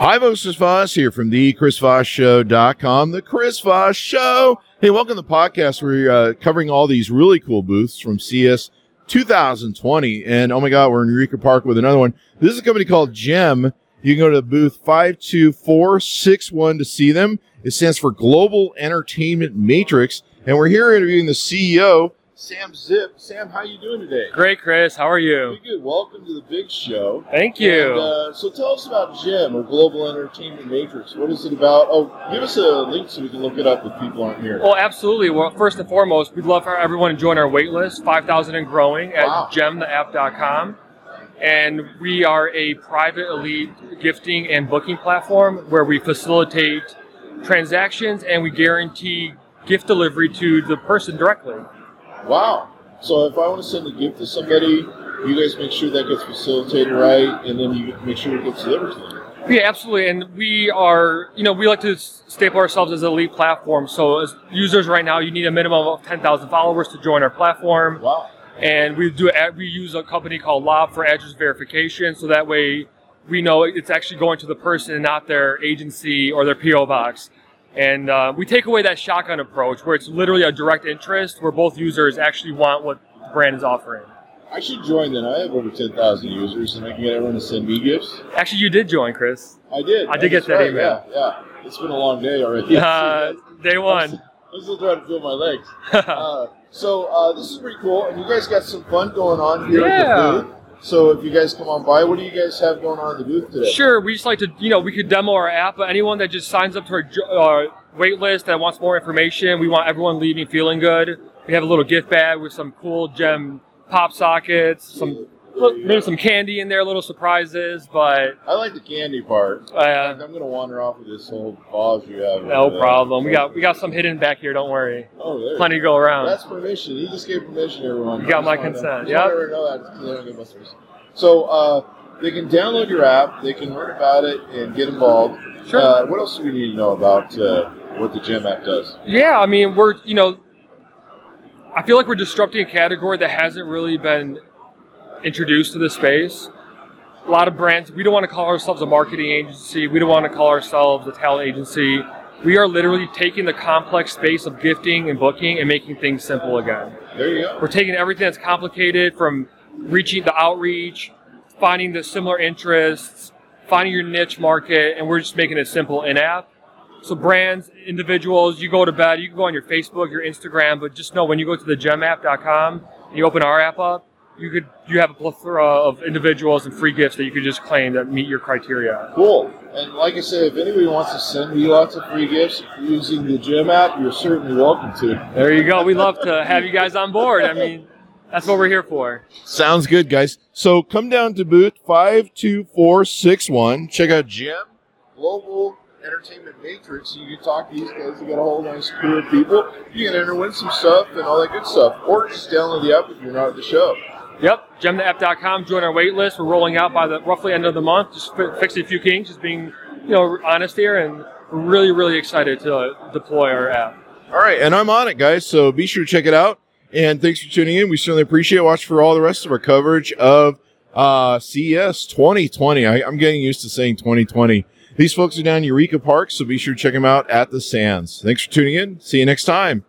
Hi, folks. Chris Voss here from the ChrisVossShow.com. The Chris Voss Show. Hey, welcome to the podcast. We're uh, covering all these really cool booths from CES 2020. And oh my God, we're in Eureka Park with another one. This is a company called GEM. You can go to booth 52461 to see them. It stands for Global Entertainment Matrix. And we're here interviewing the CEO, Sam Zip. Sam, how you doing today? Great, Chris. How are you? Pretty good. Welcome to the big show. Thank you. And, uh, so tell us about GEM or Global Entertainment Matrix. What is it about? Oh, give us a link so we can look it up if people aren't here. well, absolutely. Well, first and foremost, we'd love for everyone to join our wait list, 5,000 and growing, at Wow. gemtheapp.com. And we are a private elite gifting and booking platform where we facilitate transactions and we guarantee gift delivery to the person directly. Wow. So if I want to send a gift to somebody, you guys make sure that gets facilitated right, and then you make sure it gets delivered to them. Yeah, absolutely. And we are, you know, we like to staple ourselves as an elite platform. So as users right now, you need a minimum of 10,000 followers to join our platform. Wow. and we do we use a company called Lob for address verification, so that way we know it's actually going to the person and not their agency or their PO box. And uh, we take away that shotgun approach where it's literally a direct interest where both users actually want what the brand is offering. I should join then. I have over 10,000 users, and I can get everyone to send me gifts. Actually, you did join, Chris. I did. I did get that right, email. Yeah, yeah. It's been a long day already. Uh, day one. I'm still trying to feel my legs. Uh, so uh, this is pretty cool, and you guys got some fun going on here at Yeah. the booth. So if you guys come on by, what do you guys have going on at the booth today? Sure, we just like to, you know, we could demo our app, but anyone that just signs up to our uh, wait list that wants more information, we want everyone leaving feeling good. We have a little gift bag with some cool gem pop sockets, some maybe some candy in there, little surprises, but I like the candy part. uh, I'm going to wander off with this whole vase you have. no there. problem. We got we got some hidden back here. Don't worry, Oh, there. plenty to go around. That's permission. He just gave permission, everyone. You got I my wanted to- consent, just yep. wanted know that because they don't get messages. So uh, they can download your app, they can learn about it, and get involved. Sure. Uh, what else do we need to know about uh, what the Gem app does? Yeah, I mean, we're, you know, I feel like we're disrupting a category that hasn't really been introduced to the space. A lot of brands, we don't want to call ourselves a marketing agency. We don't want to call ourselves a talent agency. We are literally taking the complex space of gifting and booking and making things simple again. There you go. We're taking everything that's complicated from reaching the outreach, finding the similar interests, finding your niche market, and we're just making it simple in app. So brands, individuals, you go to bed, you can go on your Facebook, your Instagram, but just know when you go to the gemapp.com and you open our app up, you could you have a plethora of individuals and free gifts that you could just claim that meet your criteria. Cool. And like I said, if anybody wants to send me lots of free gifts using the Gem app, you're certainly welcome to. There you go. We love to have you guys on board. I mean, that's what we're here for. Sounds good, guys. So come down to booth 52461. Check out Gem Global Entertainment Matrix. You can talk to these guys. You got a whole nice crew of people. You can enter win some stuff and all that good stuff. Or just download the app if you're not at the show. Yep, gemtheapp.com. Join our wait list. We're rolling out by the roughly end of the month. Just fi- fixing a few kinks, just being you know honest here, and really really excited to uh, deploy our app. All right, and I'm on it, guys. So be sure to check it out. And thanks for tuning in. We certainly appreciate it. Watch for all the rest of our coverage of uh, CES 2020. I, I'm getting used to saying 2020. These folks are down in Eureka Park, so be sure to check them out at the Sands. Thanks for tuning in. See you next time.